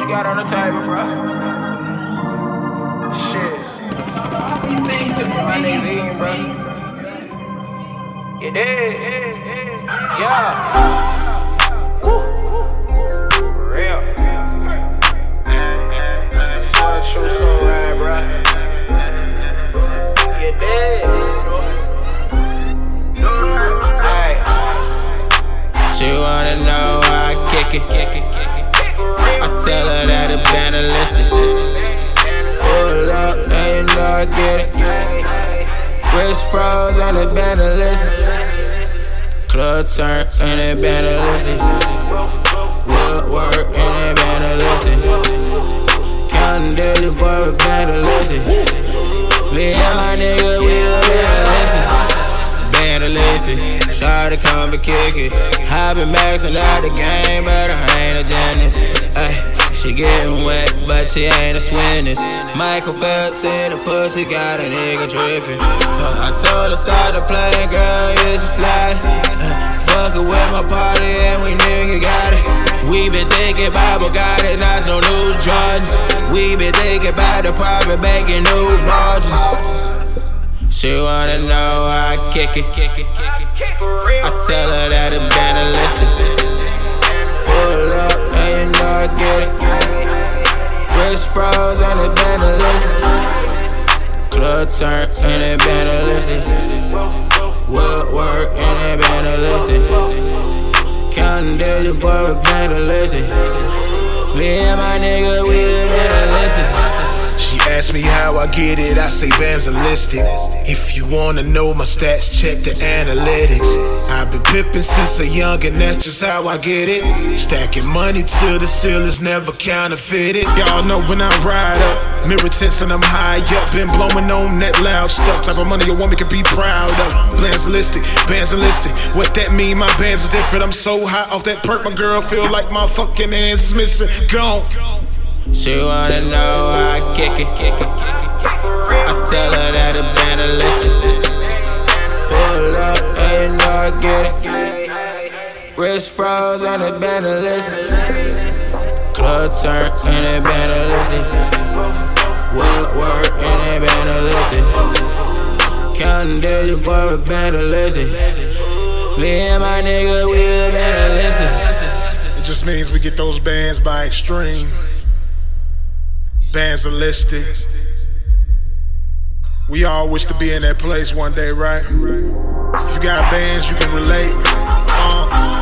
You got on the table, bro? Shit. My eating, bro. You did? Yeah. Woo. Real. So true, so right, bro. You did? Hey. She wanna know how I kick it. I tell her that it listed. Pull up, now you know I get it. Wrist froze been a listen. Club turn and it been a listen. Woodwork and it listen. Counting daily, boy, we listen. Me and my nigga, we done been a a. Try to come and kick it. I been maxing out the game, but I ain't a genius. Ay. She getting wet, but she ain't a swimness. Michael Phelps in the pussy, got a nigga dripping. Uh, I told her start to play, girl, it's she slide. Uh, fuck it with my party, and we nigga got it. We been thinking about Bugatti, not no new drugs. We been thinking about the private banking, new margins. She wanna know how I kick it. I tell her that been a. Pull up, and you know I get it. Wrist froze and it been. Club turn and it been. Woodwork and it been. Counting days, boy, we been. Me and my nigga, we done been a listen. She asked me how I get it, I say Bandzalistic. If you wanna know my stats, check the analytics. I've been pimping since a young, and that's just how I get it. Stacking money till the ceiling's never counterfeited. Y'all know when I ride up, mirror tints and I'm high up. Been blowing on that loud stuff. Type of money a woman can be proud of. Plans listed, bands listed. What that mean? My bands is different. I'm so high off that perk, my girl feel like my fucking hands is missing. Gone. She wanna know how I kick it. I tell her that a listed. Pull up, you know I get it. Wrist froze and it been a listen. Club turn and it been a listen. Woodwork and it been a listen. Counting days, boy, we been a listen. Me and my nigga, we done been a listen. It just means we get those bands by extreme. Bandzalistic. We all wish to be in that place one day, right? If you got bands, you can relate. Uh.